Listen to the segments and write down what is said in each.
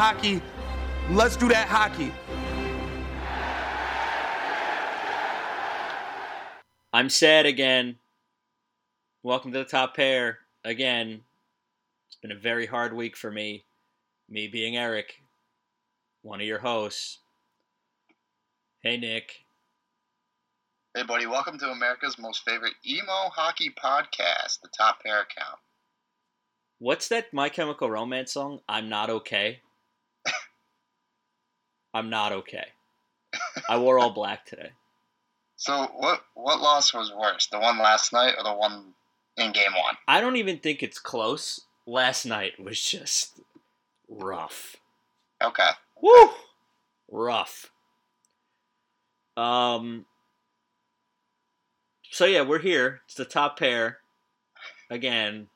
hockey, let's do that hockey. I'm sad again. Welcome to the top pair again. It's been a very hard week for me. Me being Eric, one of your hosts. Hey, Nick. Hey, buddy. Welcome to America's most favorite emo hockey podcast, the Top Pair Account. What's that My Chemical Romance song? I'm not okay. I'm not okay. I wore all black today. So, what what loss was worse, the one last night or the one in game one? I don't even think it's close. Last night was just rough. Okay. Woo! Rough. Um. So yeah, we're here. It's the top pair again.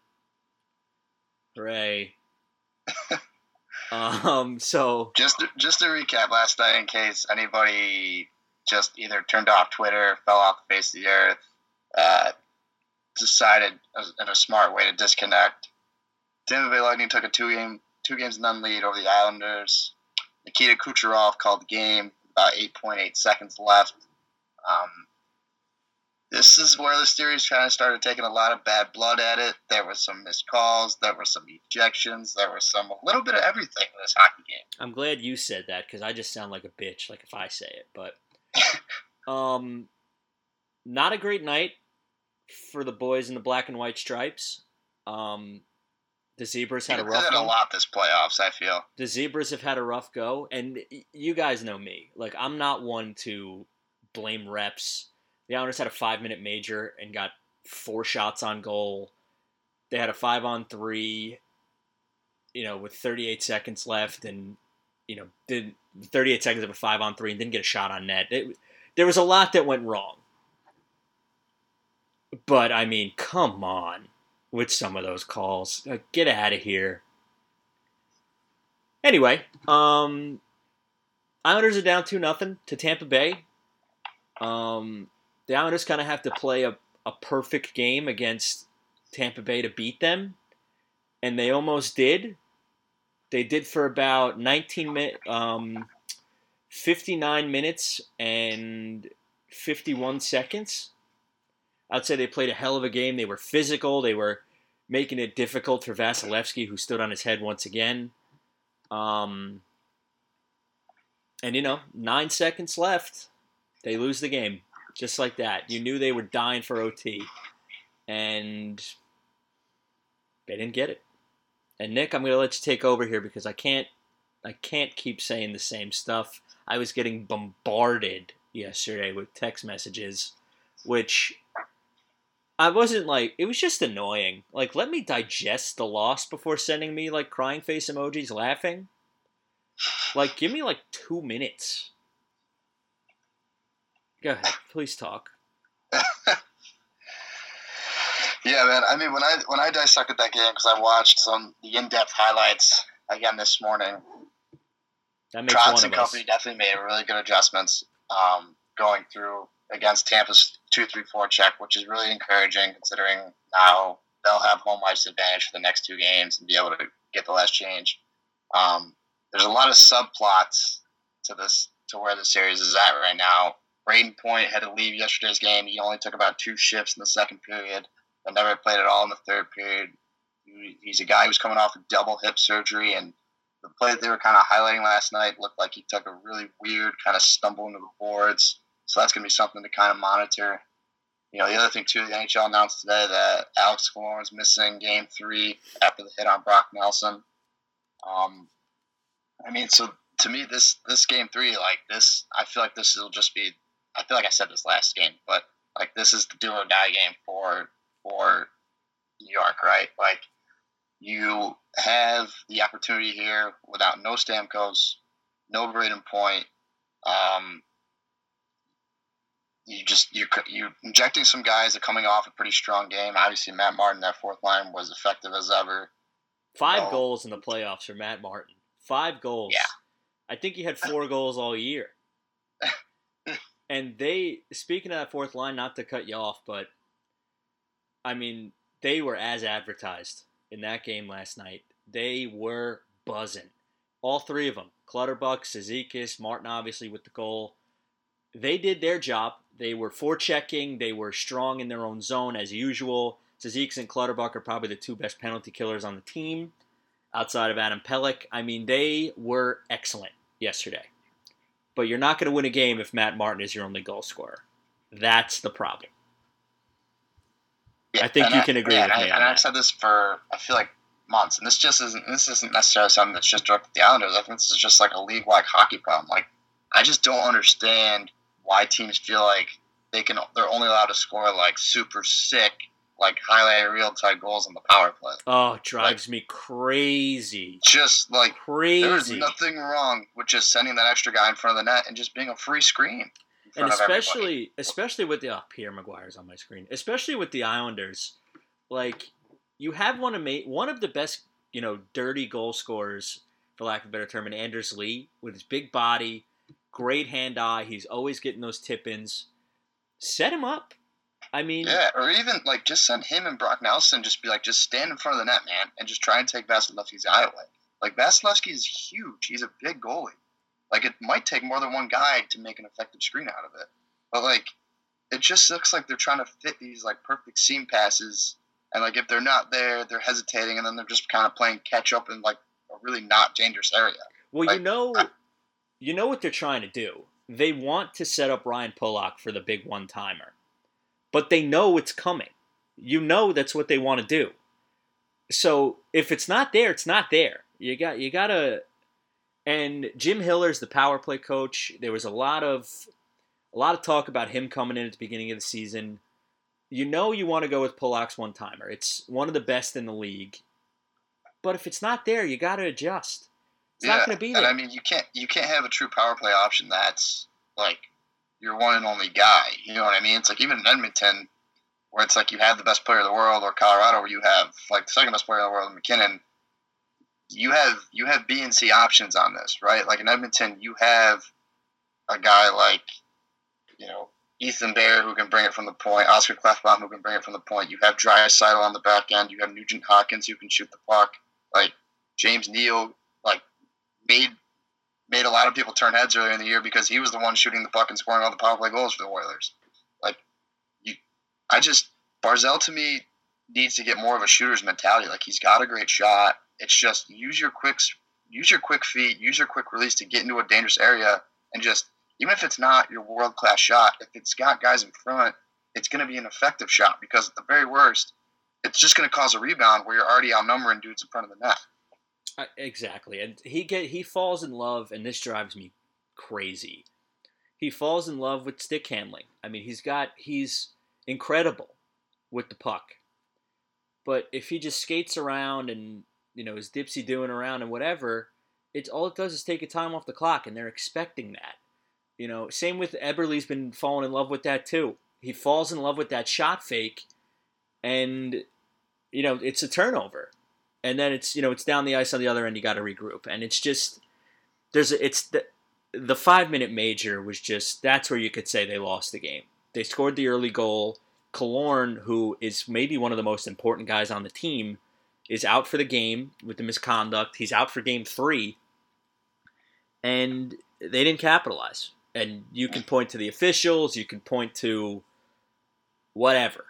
Hooray! um. So Just to, just to recap last night, in case anybody just either turned off Twitter, fell off the face of the earth, uh, decided in a smart way to disconnect. Tampa Bay Lightning took a two game two games none lead over the Islanders. Nikita Kucherov called the game. About 8.8 seconds left. Um, this is where the series kind of started taking a lot of bad blood at it. There were some missed calls. There were some ejections. There was some a little bit of everything in this hockey game. I'm glad you said that because I just sound like a bitch, like if I say it. But um, not a great night for the boys in the black and white stripes. Um, the zebras had a rough did a lot this playoffs. I feel. the zebras have had a rough go and you guys know me like i'm not one to blame reps the islanders had a five minute major and got four shots on goal. They had a five on three you know with 38 seconds left and you know did 38 seconds of a five on three and didn't get a shot on net. It, there was a lot that went wrong. But i mean come on with some of those calls. Like, get out of here. Anyway, um, Islanders are down two nothing to Tampa Bay. Um, the Islanders kind of have to play a, a perfect game against Tampa Bay to beat them, and they almost did. They did for about 19 minutes, um, 59 minutes and 51 seconds. I'd say they played a hell of a game. They were physical. They were making it difficult for Vasilevskiy, who stood on his head once again. Um, and you know, nine seconds left, they lose the game just like that. You knew they were dying for OT, and they didn't get it. And Nick, I'm gonna let you take over here because I can't, I can't keep saying the same stuff. I was getting bombarded yesterday with text messages, which I wasn't like it was just annoying. Like let me digest the loss before sending me like crying face emojis laughing. Like give me like 2 minutes. Go ahead, please talk. Yeah, man. I mean, when I when I dissected that game because I watched some the in depth highlights again this morning, That makes Trotz and of us. company definitely made really good adjustments um, going through against Tampa's two three four check, which is really encouraging considering now they'll have home ice advantage for the next two games and be able to get the last change. Um, there's a lot of subplots to this to where the series is at right now. Brayden Point had to leave yesterday's game. He only took about two shifts in the second period and never played at all in the third period. He's a guy who's coming off a double hip surgery, and the play that they were kind of highlighting last night looked like he took a really weird kind of stumble into the boards. So that's going to be something to kind of monitor. You know, the other thing too, the NHL announced today that Alex Killorn's missing Game Three after the hit on Brock Nelson. Um, I mean, so to me, this this Game Three, like this, I feel like this will just be. I feel like I said this last game, but like this is the do or die game for for New York, right? Like you have the opportunity here without no Stamkos, no Brayden Point. Um, you just you you injecting some guys that are coming off a pretty strong game. Obviously, Matt Martin, that fourth line was effective as ever. Five No. goals in the playoffs for Matt Martin. Five goals. Yeah. I think he had four goals all year. and they, speaking of that fourth line, not to cut you off, but I mean, they were as advertised in that game last night. They were buzzing. all three of them, Clutterbuck, Cizikas, Martin, obviously with the goal. They did their job. They were forechecking. They were strong in their own zone as usual. Cizikas and Clutterbuck are probably the two best penalty killers on the team, outside of Adam Pelech. I mean, they were excellent yesterday. But you're not going to win a game if Matt Martin is your only goal scorer. That's the problem. Yeah, I think you can agree yeah, with and me I, and that. I've said this for I feel like months, and this just isn't this isn't necessarily something that's just directed at the Islanders. I think this is just like a league wide hockey problem. Like I just don't understand why teams feel like they can they're only allowed to score like super sick, like highlight reel type goals on the power play. Oh, it drives me crazy. Just like crazy. there's nothing wrong with just sending that extra guy in front of the net and just being a free screen. and front of everybody. especially especially with the oh, Pierre McGuire's on my screen. Especially with the Islanders, like you have one of ma- one of the best you know dirty goal scorers, for lack of a better term, in Anders Lee with his big body, great hand eye. He's always getting those tip ins. Set him up. I mean, Yeah, or even like just send him and Brock Nelson. Just be like, just stand in front of the net, man, and just try and take Vasilevskiy's eye away. Like Vasilevskiy is huge. He's a big goalie. Like it might take more than one guy to make an effective screen out of it. But like, it just looks like they're trying to fit these like perfect seam passes, and like if they're not there, they're hesitating, and then they're just kind of playing catch up in like a really not dangerous area. Well, you know, I- you know what they're trying to do. They want to set up Ryan Pulock for the big one timer, but they know it's coming. You know that's what they want to do. So if it's not there, it's not there. You got you gotta. And Jim Hiller's the power play coach. There was a lot of a lot of talk about him coming in at the beginning of the season. You know you want to go with Pulock's one timer. It's one of the best in the league. But if it's not there, you got to adjust. It's not going to be there. And I mean, you can't you can't have a true power play option that's like your one and only guy. You know what I mean? It's like even in Edmonton, where it's like you have the best player in the world, or Colorado, where you have like the second best player in the world, MacKinnon. You have you have B and C options on this, right? Like in Edmonton, you have a guy like you know Ethan Bear who can bring it from the point, Oscar Klefbom who can bring it from the point. You have Draisaitl on the back end. You have Nugent Hopkins who can shoot the puck. Like James Neal, like made made a lot of people turn heads earlier in the year because he was the one shooting the puck and scoring all the power play goals for the Oilers. Like you, I just Barzal to me needs to get more of a shooter's mentality. Like he's got a great shot. It's just use your quicks, use your quick feet, use your quick release to get into a dangerous area, and just even if it's not your world class shot, if it's got guys in front, it's going to be an effective shot because at the very worst, it's just going to cause a rebound where you're already outnumbering dudes in front of the net. Exactly, and he get he falls in love, and this drives me crazy. He falls in love with stick handling. I mean, he's got he's incredible with the puck, but if he just skates around and you know is dipsy doing around and whatever, it's all it does is take a time off the clock, and they're expecting that. You know, same with Eberle's been falling in love with that too. He falls in love with that shot fake, and you know it's a turnover and then it's you know it's down the ice on the other end. You got to regroup, and it's just there's a, it's the the five minute major was just that's where you could say they lost the game. They scored the early goal. Killorn, who is maybe one of the most important guys on the team, is out for the game with the misconduct. He's out for game three, and they didn't capitalize. And you can point to the officials. You can point to whatever.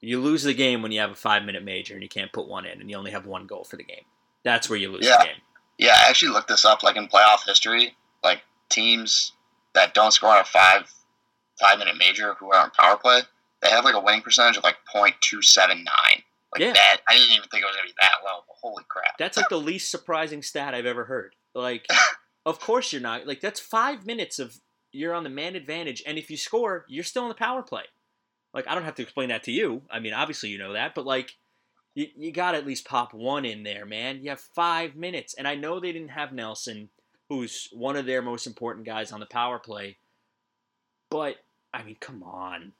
You lose the game when you have a five minute major and you can't put one in and you only have one goal for the game. That's where you lose Yeah. the game. Yeah, I actually looked this up. Like in playoff history, like teams that don't score on a five five minute major who are on power play, they have like a winning percentage of like .279. Like Yeah. that, I didn't even think it was gonna be that low. But holy crap! That's like the least surprising stat I've ever heard. Like, of course you're not. Like, that's five minutes of you're on the man advantage, and if you score, you're still in the power play. Like, I don't have to explain that to you. I mean, obviously you know that, but like, you, you got to at least pop one in there, man. You have five minutes, and I know they didn't have Nelson, who's one of their most important guys on the power play, but I mean, come on,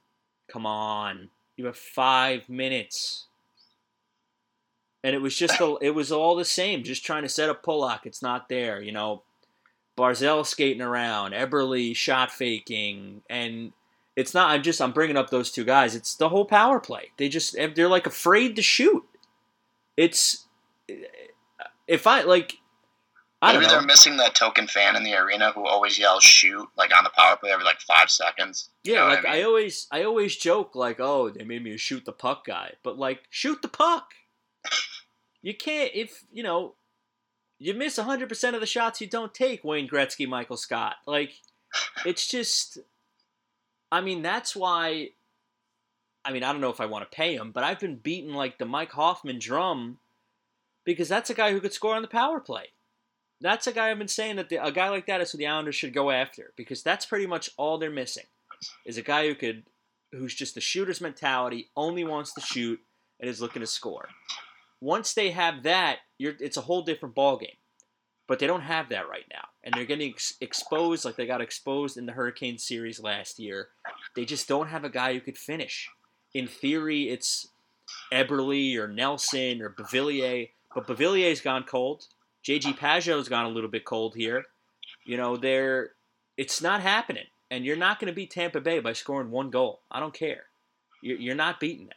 come on. You have five minutes and it was just a, it was all the same, just trying to set up Pulock. It's not there, you know. Barzal skating around, Eberle shot faking, and it's not. I'm just I'm bringing up those two guys. It's the whole power play. They just eh, they're like afraid to shoot. It's eh, if I like, I don't Maybe know. they're missing that token fan in the arena who always yells "shoot" like on the power play every like five seconds. Yeah, like I I, always, I always joke like, "Oh, they made me a shoot the puck guy," but like, shoot the puck. You can't if you know you miss hundred percent of the shots you don't take. Wayne Gretzky, Michael Scott, like it's just. I mean, that's why. I mean, I don't know if I want to pay him, but I've been beating like the Mike Hoffman drum because that's a guy who could score on the power play. That's a guy I've been saying that the, a guy like that is who the Islanders should go after because that's pretty much all they're missing is a guy who could who's just a shooter's mentality, only wants to shoot and is looking to score. Once they have that, it's a whole different ballgame. But they don't have that right now, and they're getting ex- exposed like they got exposed in the Hurricane series last year. They just don't have a guy who could finish. In theory, it's Eberle or Nelson or Beauvillier, but Beauvillier's gone cold. JG Pageau's gone a little bit cold here. You know, they're it's not happening, and you're not going to beat Tampa Bay by scoring one goal. I don't care. You're, you're not beating them.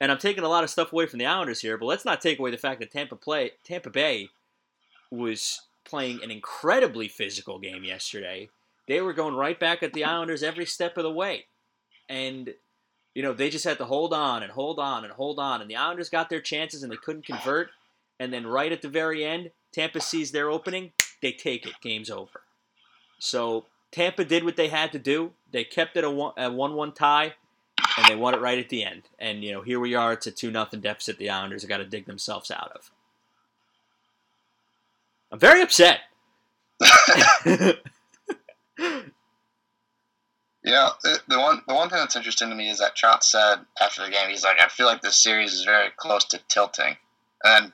And I'm taking a lot of stuff away from the Islanders here, but let's not take away the fact that Tampa play Tampa Bay was playing an incredibly physical game yesterday. They were going right back at the Islanders every step of the way. And you know, they just had to hold on and hold on and hold on. And the Islanders got their chances and they couldn't convert. And then right at the very end, Tampa sees their opening, they take it. Game's over. So Tampa did what they had to do. They kept it a one a one one tie, and they won it right at the end. And you know, here we are. It's a two nothing deficit. The Islanders have got to dig themselves out of. I'm very upset. You know, the, the one the one thing that's interesting to me is that Trot said after the game, he's like, I feel like this series is very close to tilting. And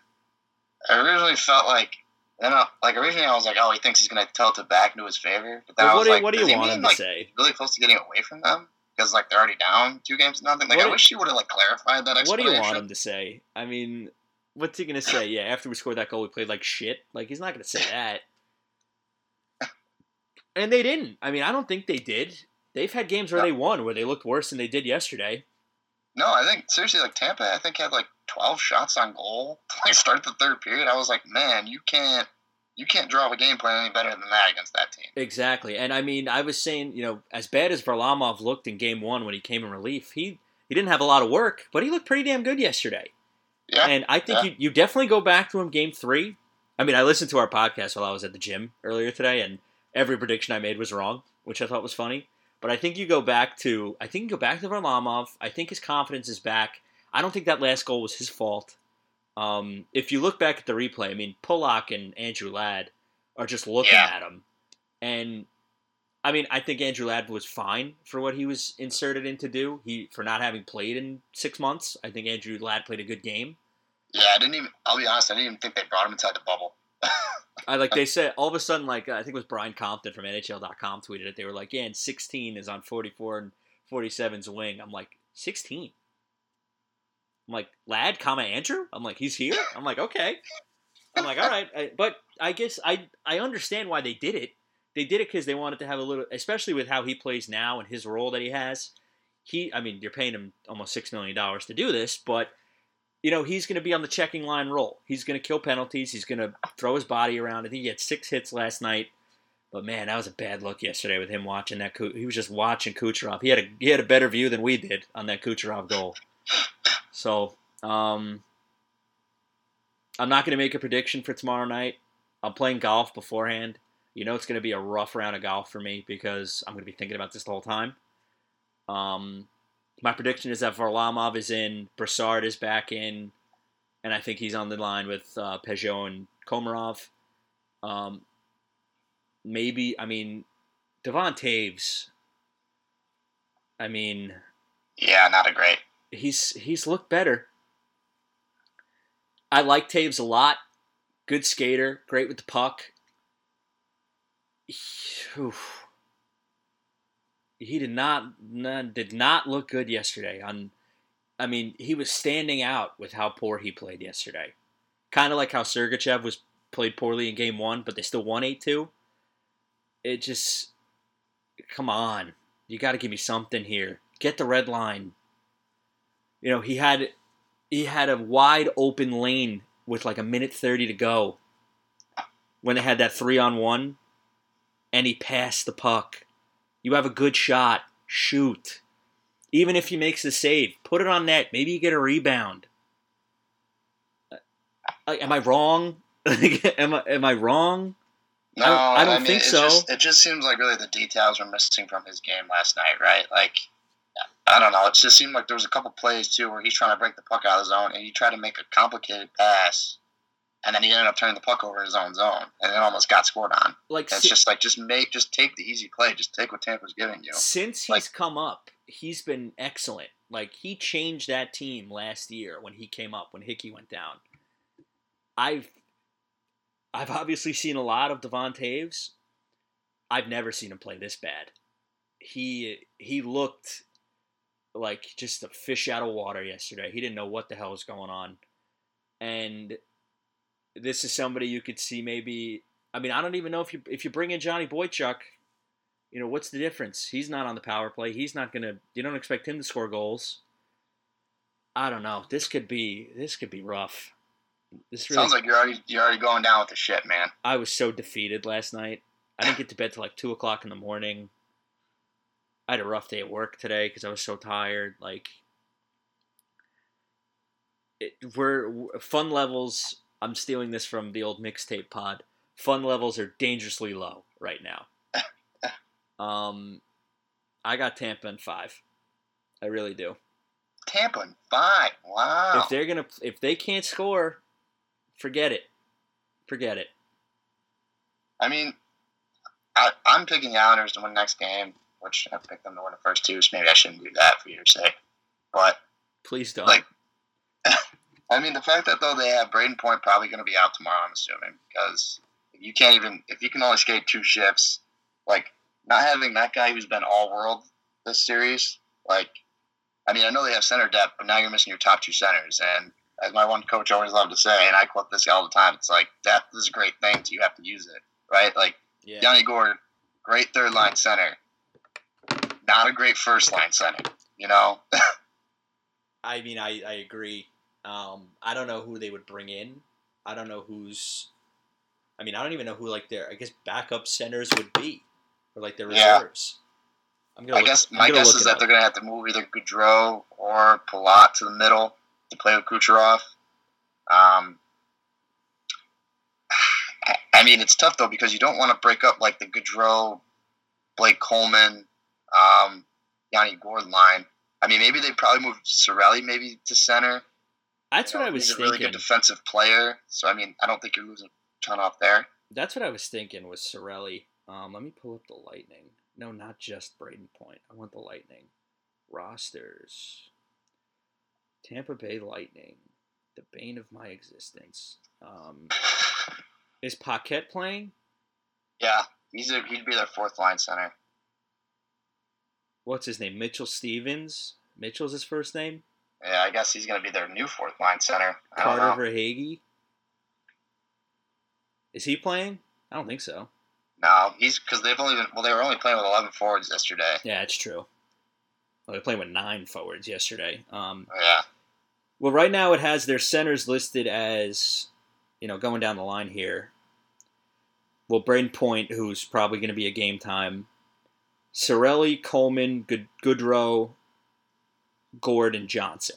I originally felt like, then I, like originally I was like, oh, he thinks he's gonna tilt it back into his favor. But then But I what was do, like, what do you want mean, him to like, say? really close to getting away from them because like they're already down two games to nothing. Like What I do- wish he would have like clarified that. What do you want him to say? I mean, what's he gonna say? Yeah, after we scored that goal, we played like shit. Like he's not gonna say that. And they didn't. I mean, I don't think they did. They've had games where No. they won where they looked worse than they did yesterday. No, I think seriously, like Tampa, I think had like twelve shots on goal to like start the third period. I was like, man, you can't, you can't draw a game plan any better than that against that team. Exactly. And I mean, I was saying, you know, as bad as Varlamov looked in game one when he came in relief, he he didn't have a lot of work, but he looked pretty damn good yesterday. Yeah, And I think yeah. you, you definitely go back to him game three. I mean, I listened to our podcast while I was at the gym earlier today, and every prediction I made was wrong, which I thought was funny. But I think you go back to I think you go back to Varlamov. I think his confidence is back. I don't think that last goal was his fault. Um, if you look back at the replay, I mean, Pulock and Andrew Ladd are just looking Yeah. at him, and I mean, I think Andrew Ladd was fine for what he was inserted in to do. He for not having played in six months. I think Andrew Ladd played a good game. yeah. I didn't even. I'll be honest. I didn't even think they brought him inside the bubble. I like they said all of a sudden like uh, I think it was Brian Compton from NHL.com tweeted it. They were like, yeah, and 16 is on 44 and 47's wing. I'm like 16. I'm like Ladd, comma Andrew. I'm like he's here. I'm like okay. I'm like all right, I, but I guess I I understand why they did it. They did it because they wanted to have a little, especially with how he plays now and his role that he has. He, I mean, you're paying him almost six million dollars to do this, but you know, he's going to be on the checking line role. He's going to kill penalties. He's going to throw his body around. I think he had six hits last night. But man, that was a bad look yesterday with him watching that. He was just watching Kucherov. He had a he had a better view than we did on that Kucherov goal. So um, I'm not going to make a prediction for tomorrow night. I'm playing golf beforehand. You know it's going to be a rough round of golf for me because I'm going to be thinking about this the whole time. Um, my prediction is that Varlamov is in, Brassard is back in, and I think he's on the line with uh, Pageau and Komarov. Um, maybe, I mean, Devon Toews. I mean, Yeah, not a great. He's he's looked better. I like Toews a lot. Good skater, great with the puck. Oof. He did not, not did not look good yesterday. On, I mean, he was standing out with how poor he played yesterday. Kind of like how Sergachev was played poorly in game one, but they still won eight two. It just, come on, you got to give me something here. Get the red line. You know, he had he had a wide open lane with like a minute 30 to go when they had that three on one and he passed the puck. You have a good shot. Shoot. Even if he makes the save, put it on net. Maybe you get a rebound. Uh, am I wrong? am I am I wrong? No, I don't mean, think so. Just, it just seems like really the details were missing from his game last night, right? Like, I don't know. It just seemed like there was a couple plays too where he's trying to break the puck out of the zone, and he tried to make a complicated pass, and then he ended up turning the puck over in his own zone, and it almost got scored on. Like It's si- just like just make just take the easy play, just take what Tampa's giving you. since he's like- come up, he's been excellent. Like he changed that team last year when he came up when Hickey went down. I've I've obviously seen a lot of Devon Toews. I've never seen him play this bad. He he looked like just a fish out of water yesterday. He didn't know what the hell was going on. And this is somebody you could see maybe I mean, I don't even know if you if you bring in Johnny Boychuk, you know, what's the difference? He's not on the power play. He's not gonna. You don't expect him to score goals. I don't know. This could be. This could be rough. This really. Sounds like you're already you're already going down with the shit, man. I was so defeated last night. I didn't get to bed till like two o'clock in the morning. I had a rough day at work today because I was so tired. Like, it, we're fun levels. I'm stealing this from the old mixtape pod. Fun levels are dangerously low right now. Um, I got Tampa in five. I really do. Tampa in five. Wow. If they're gonna, if they can't score, forget it. Forget it. I mean, I, I'm picking the Islanders to win next game, which I picked them to win the first two, so maybe I shouldn't do that for your sake. But Please don't. Like- I mean, the fact that though they have Brayden Point probably going to be out tomorrow, I'm assuming, because you can't even if you can only skate two shifts, like not having that guy who's been all world this series, like I mean, I know they have center depth, but now you're missing your top two centers, and as my one coach always loved to say, and I quote this guy all the time, it's like depth is a great thing, so you have to use it, right? Like yeah. Yanni Gourde, great third line center, not a great first line center, you know. I mean, I, I agree. Um, I don't know who they would bring in. I don't know who's. I mean, I don't even know who like their I guess backup centers would be, or like their Yeah. reserves. I'm gonna. I look- guess I'm my guess is that up. they're going to have to move either Goodrow or Palat to the middle to play with Kucherov. Um, I- I mean, it's tough though because you don't want to break up like the Goodrow, Blake Coleman, um, Yanni Gourde line. I mean, maybe they probably move Cirelli maybe to center. That's You what know, I was he's a really good defensive player. So I mean, I don't think you're losing a ton off there. That's what I was thinking was Cirelli. Um, let me pull up the Lightning. No, not just Braden Point. I want the Lightning rosters. Tampa Bay Lightning, the bane of my existence. Um, is Paquette playing? Yeah, he's a, he'd be their fourth line center. What's his name? Mitchell Stephens. Mitchell's his first name. Yeah, I guess he's going to be their new fourth line center. I don't Carter. Verhaeghe. Is he playing? I don't think so. No, he's because they've only been well. They were only playing with eleven forwards yesterday. Yeah, it's true. Well, they're playing with nine forwards yesterday. Um, Yeah, well, right now it has their centers listed as, you know, going down the line here. Well, Brayden Point, who's probably going to be a game time. Cirelli, Coleman, Good- Goodrow, Gourde, and Johnson.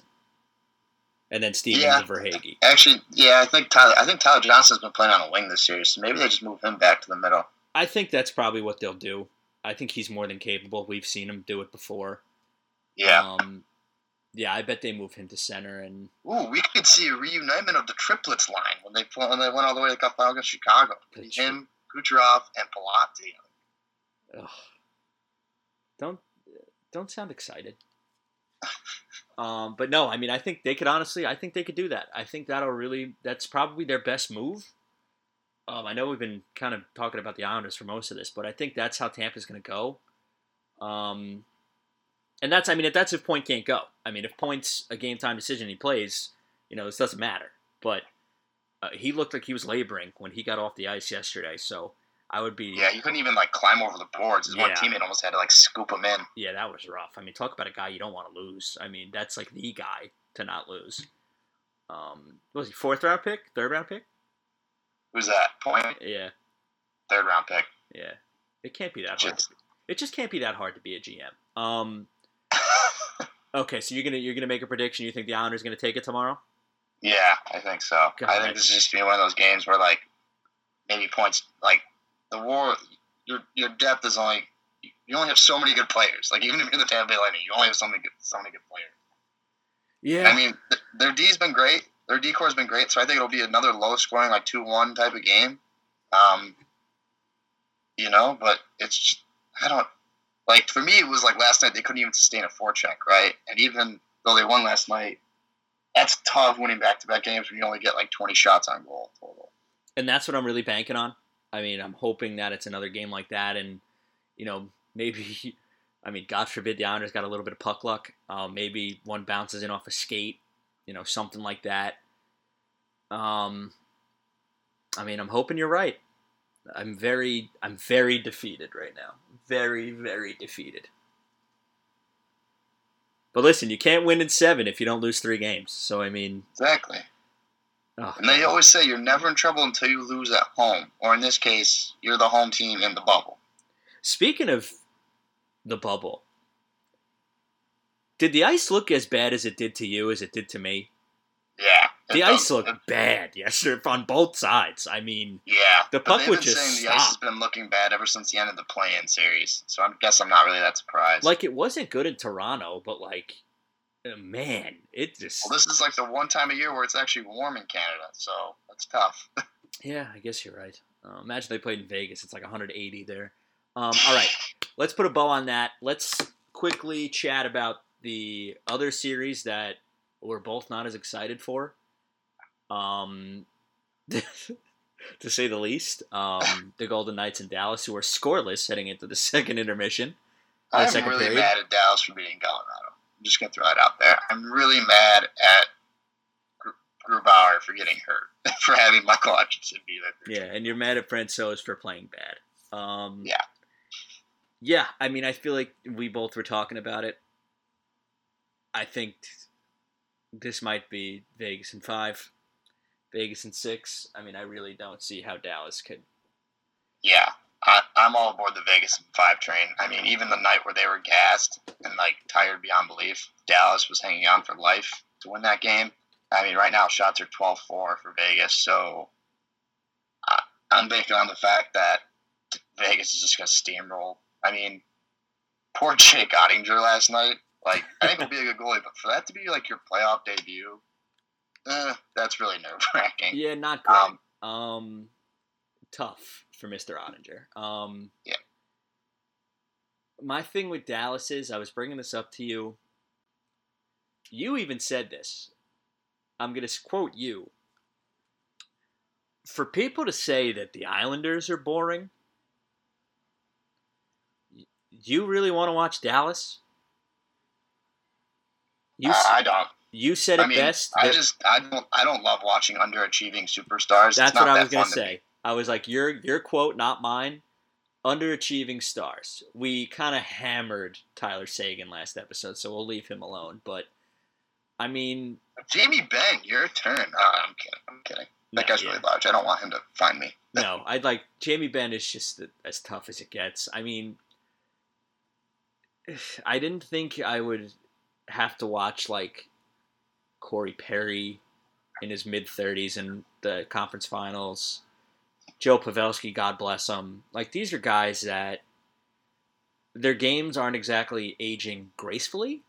And then Stephens Yeah. Verhaeghe. actually, yeah, I think Tyler. I think Tyler Johnson's been playing on a wing this year, so maybe they just move him back to the middle. I think that's probably what they'll do. I think he's more than capable. We've seen him do it before. Yeah. Um, yeah, I bet they move him to center, and Ooh, we could see a reunitement of the triplets line when they when they went all the way to Cup final against Chicago. Him, Kucherov, and Palat ugh, don't don't sound excited. Um, but no, I mean, I think they could honestly, I think they could do that. I think that'll really, that's probably their best move. Um, I know we've been kind of talking about the Islanders for most of this, but I think that's how Tampa's going to go. Um, and that's, I mean, if that's if Point can't go. I mean, if Point's a game time decision, he plays. You know, this doesn't matter. But uh, he looked like he was laboring when he got off the ice yesterday. So I would be, Yeah, he couldn't even like climb over the boards. His one teammate almost had to like scoop him in. Yeah, that was rough. I mean, talk about a guy you don't want to lose. I mean, that's like the guy to not lose. Um, what was he fourth round pick, third round pick? Who's that? Point Yeah, third round pick. yeah. It can't be that hard. Just- It just can't be that hard to be a GM. Um, okay, so you're gonna you're gonna make a prediction. You think the Islanders gonna take it tomorrow? yeah, I think so. I think this is just gonna be one of those games where like maybe points like the war. Your your depth is only you only have so many good players. Like even if you're the Tampa Bay Lightning, you only have so many good so many good players. Yeah. I mean, th- their D's been great. Their D core's been great. So I think it'll be another low scoring, like two one type of game. Um, you know, but it's just, I don't like for me. It was like last night they couldn't even sustain a four check, right? And even though they won last night, that's tough winning back to back games when you only get like twenty shots on goal total. and that's what I'm really banking on. I mean, I'm hoping that it's another game like that, and you know, maybe, I mean, God forbid the Islanders got a little bit of puck luck. Uh, maybe one bounces in off a skate, you know, something like that. Um, I mean, I'm hoping you're right. I'm very, I'm very defeated right now. Very, very defeated. But listen, you can't win in seven if you don't lose three games. So I mean, Exactly. Oh, And they always say you're never in trouble until you lose at home, or in this case, you're the home team in the bubble. Speaking of the bubble, did the ice look as bad as it did to you as it did to me? Yeah. The does. ice looked It- bad yesterday on both sides. I mean, Yeah, The puck would just saying the ice has been looking bad ever since the end of the play-in series. So I guess I'm not really that surprised. like it wasn't good in Toronto, but like, man, it just well, this is like the one time a year where it's actually warm in Canada, so that's tough. yeah. I guess you're right. Uh, imagine they played in Vegas; it's like 180 there. Um, all right, let's put a bow on that. Let's quickly chat about the other series that we're both not as excited for. Um, to say the least, um, the Golden Knights in Dallas, who are scoreless heading into the second intermission. Uh, I'm second really period. mad at Dallas for beating Colorado. I'm just gonna throw it out there. I'm really mad at Gr- Grubauer for getting hurt, for having Michael Hutchinson be there. Yeah, and you're mad at Francouz for playing bad. Um, Yeah. Yeah, I mean, I feel like we both were talking about it. I think this might be Vegas in five, Vegas in six. I mean, I really don't see how Dallas could. Yeah, I, I'm all aboard the Vegas five train. I mean, even the night where they were gassed and like tired beyond belief, Dallas was hanging on for life to win that game. I mean, right now shots are 12-4 for Vegas, so I, I'm banking on the fact that Vegas is just going to steamroll. I mean, poor Jake Oettinger last night. Like, I think he'll be a good goalie, but for that to be like your playoff debut, eh, that's really nerve wracking. Yeah, not great. Um, Um, tough for Mr. Oettinger. Um, Yeah. My thing with Dallas is, I was bringing this up to you. You even said this. I'm going to quote you. For people to say that the Islanders are boring, y- you really want to watch Dallas? You, s- I don't. you said it I mean, best. I just I don't I don't love watching underachieving superstars. That's what I that was gonna say. I was like, your your quote, not mine. Underachieving stars. We kind of hammered Tyler Seguin last episode, so we'll leave him alone. But I mean, Jamie Benn, your turn. Oh, I'm kidding. I'm kidding. That no, guy's yeah. really large. I don't want him to find me. no, I'd like Jamie Benn is just as tough as it gets. I mean, I didn't think I would have to watch like Corey Perry in his mid thirties in the conference finals. Joe Pavelski, God bless him. Like these are guys that their games aren't exactly aging gracefully,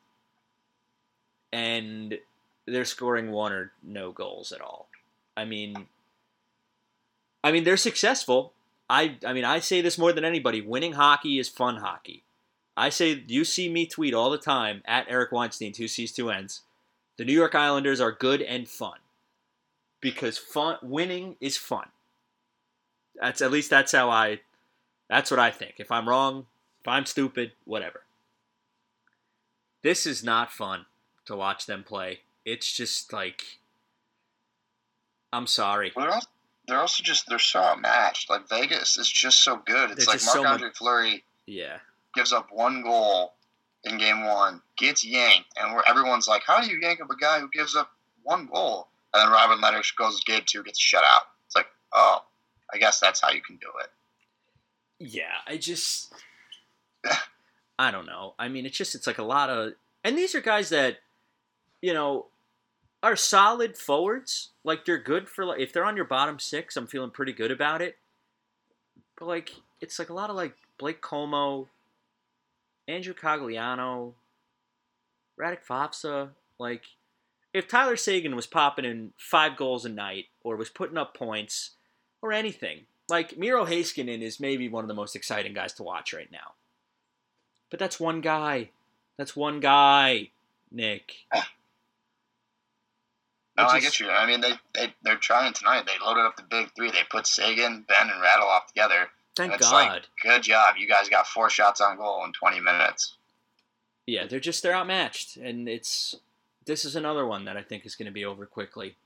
and they're scoring one or no goals at all. I mean, I mean they're successful. I I mean I say this more than anybody. Winning hockey is fun hockey. I say you see me tweet all the time at Eric Weinstein, two C's, two N's. The New York Islanders are good and fun because fun winning is fun. That's at least that's how I. That's what I think. If I'm wrong, if I'm stupid, whatever. This is not fun to watch them play. It's just like. I'm sorry. They're also, they're also just they're so outmatched. Like Vegas is just so good. It's There's like so Marc Andre Fleury Yeah. gives up one goal in game one, gets yanked, and where everyone's like, "How do you yank up a guy who gives up one goal?" and then Robin Lehner goes game two, gets shut out. It's like, oh, I guess that's how you can do it. Yeah, I just I don't know. I mean, it's just it's like a lot of and these are guys that you know are solid forwards. Like they're good for like if they're on your bottom 6, I'm feeling pretty good about it. But like it's like a lot of like Blake Comeau, Andrew Cogliano, Radek Faksa, like if Tyler Seguin was popping in 5 goals a night or was putting up points or anything, like Miro Heiskanen is maybe one of the most exciting guys to watch right now. But that's one guy. That's one guy, Nick. No, Which I get you. I mean, they, they, they're trying tonight. They loaded up the big three. They put Seguin, Benn, and Radulov together. Thank it's God. like, good job. You guys got four shots on goal in 20 minutes. yeah, they're just they're outmatched, and it's this is another one that I think is going to be over quickly.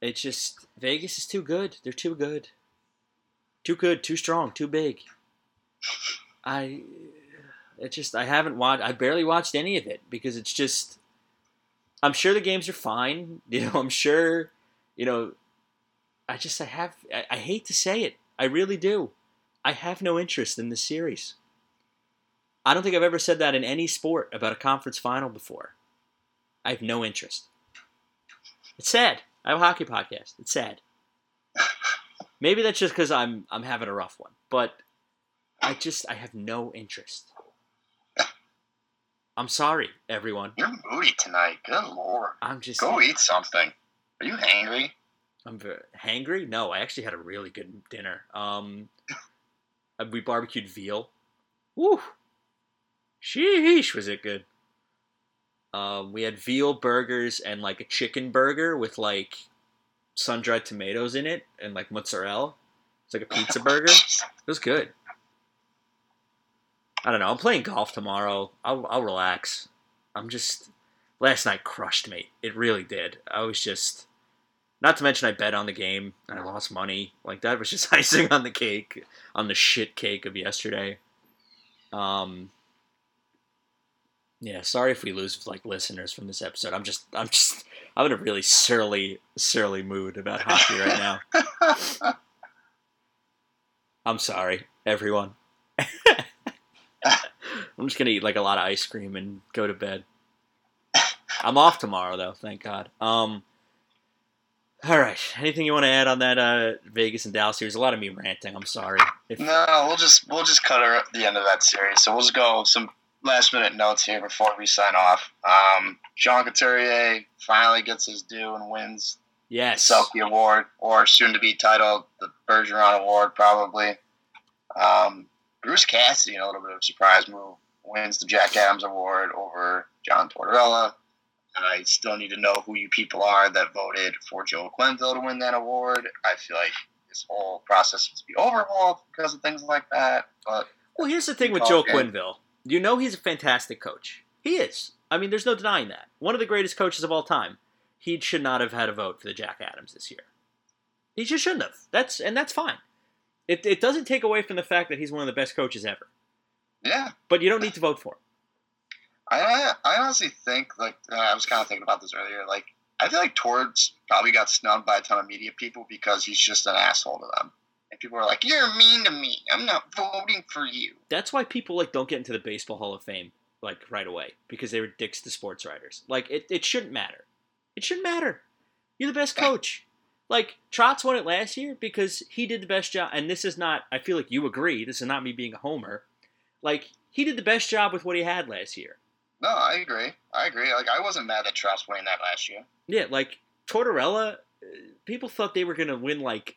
It's just Vegas is too good. They're too good. Too good, too strong, too big. I it just I haven't watched I barely watched any of it because it's just I'm sure the games are fine. You know, I'm sure, you know, I just I have I, I hate to say it. I really do. I have no interest in this series. I don't think I've ever said that in any sport about a conference final before. I have no interest. It's sad. I have a hockey podcast. It's sad. Maybe that's just because I'm I'm having a rough one, but I just I have no interest. I'm sorry, everyone. You're moody tonight. Good lord. I'm just Go eat something. Are you hangry? I'm very hangry. No, I actually had a really good dinner. Um, uh, we barbecued veal. Woo! Sheesh, was it good? Um, we had veal burgers and like a chicken burger with like sun dried tomatoes in it and like mozzarella. It's like a pizza burger. It was good. I don't know. I'm playing golf tomorrow. I'll, I'll relax. I'm just. Last night crushed me. It really did. I was just. Not to mention, I bet on the game and I lost money. Like that was just icing on the cake, on the shit cake of yesterday. Um. Yeah, sorry if we lose like listeners from this episode. I'm just, I'm just, I'm in a really surly, surly mood about hockey right now. I'm sorry, everyone. I'm just gonna eat like a lot of ice cream and go to bed. I'm off tomorrow though, thank God. Um. All right. Anything you want to add on that uh, Vegas and Dallas series? A lot of me ranting. I'm sorry. If, No, we'll just we'll just cut her at the end of that series. So we'll just go some last minute notes here before we sign off. Um, Sean Couturier finally gets his due and wins the yes. Selke Award, or soon to be titled the Bergeron Award, probably. Um, Bruce Cassidy, in a little bit of a surprise move, wins the Jack Adams Award over John Tortorella. I still need to know who you people are that voted for Joe Quenneville to win that award. I feel like this whole process needs to be overhauled because of things like that. But Well, here's the thing with Joe. Quenneville. You know he's a fantastic coach. He is. I mean, there's no denying that. One of the greatest coaches of all time. He should not have had a vote for the Jack Adams this year. He just shouldn't have. That's and that's fine. It, it doesn't take away from the fact that he's one of the best coaches ever. yeah, But you don't need to vote for him. I I, honestly think like I was kind of thinking about this earlier. Like I feel like Torts probably got snubbed by a ton of media people because he's just an asshole to them, and people are like, "You're mean to me. I'm not voting for you." That's why people like don't get into the baseball Hall of Fame like right away because they were dicks to sports writers. Like it, it shouldn't matter. It shouldn't matter. You're the best coach. Like Trotz won it last year because he did the best job. And this is not. I feel like you agree. This is not me being a homer. Like he did the best job with what he had last year. No, I agree. I agree. Like I wasn't mad that Trotz winning that last year. Yeah, like Tortorella. uh, People thought they were gonna win. Like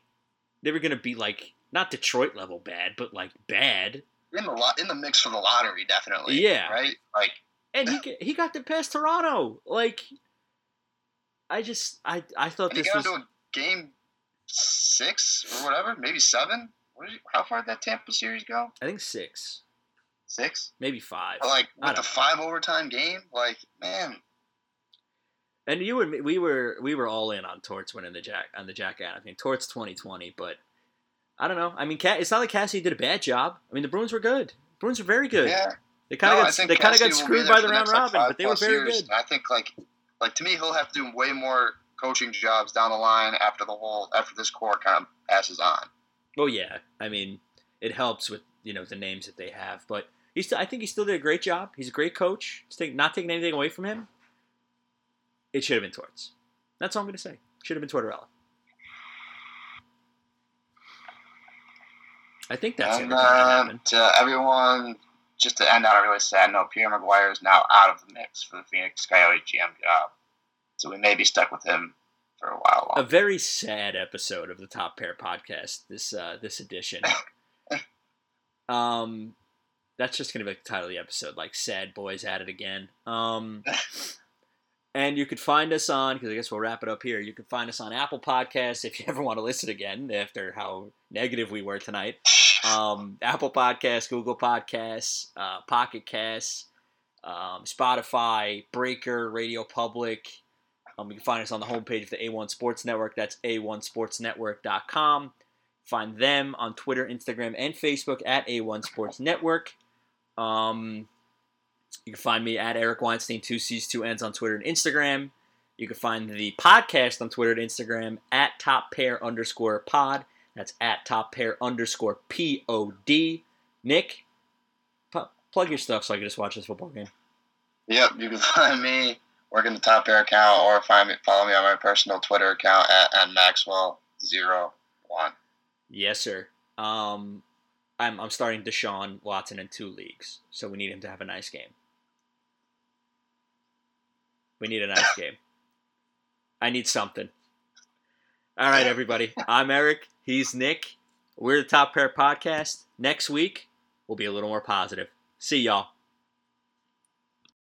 they were gonna be like not Detroit level bad, but like bad. In the lot, in the mix for the lottery, definitely. Yeah. Right. Like and he he got to pass Toronto. Like, I just I I thought this got was into a game six or whatever, maybe seven. What did you, how far did that Tampa series go? I think six, Six. maybe five. Like with the five overtime game, like man, And you and me, we were we were all in on Torts winning the Jack on the Jack Adams. I mean, Torts twenty twenty, but I don't know. I mean, it's not like Cassidy did a bad job. I mean, the Bruins were good. The Bruins were very good. yeah. They kind of No, got they kind of got screwed by the round like, robin, but they were very years. good. I think like like to me, he'll have to do way more coaching jobs down the line after the whole after this core kind of passes on. Oh yeah, I mean, it helps with you know the names that they have, but he's still, I think he still did a great job. He's a great coach. Take, not taking anything away from him. It should have been Torts. That's all I'm going to say. Should have been Tortorella. I think that's and uh, to everyone, just to end on a really sad note, Pierre McGuire is now out of the mix for the Phoenix Coyote GM job, so we may be stuck with him for a while A very sad episode of the Top Pair podcast. This uh, this edition. um, that's just gonna be like the title of the episode, like "Sad Boys at It Again." Um, and you could find us on because I guess we'll wrap it up here. You can find us on Apple Podcasts if you ever want to listen again after how negative we were tonight. Um, Apple Podcasts, Google Podcasts, uh, Pocket Casts, um, Spotify, Breaker, Radio Public. Um, you can find us on the homepage of the A1 Sports Network. That's a1sportsnetwork.com. Find them on Twitter, Instagram, and Facebook at A1 Sports Network. Um, you can find me at Eric Weinstein, two C's, two N's on Twitter and Instagram. You can find the podcast on Twitter and Instagram at top pair underscore pod. That's at top pair underscore P O D. Nick, pu- plug your stuff so I can just watch this football game. Yep, you can find me working the Top pair account or find me follow me on my personal Twitter account at, Maxwell01. Yes, sir. Um, I'm, I'm starting Deshaun Watson in two leagues, so we need him to have a nice game. We need a nice game. I need something. All right, everybody. I'm Eric. He's Nick. We're the Top Pair Podcast. Next week, we'll be a little more positive. See y'all.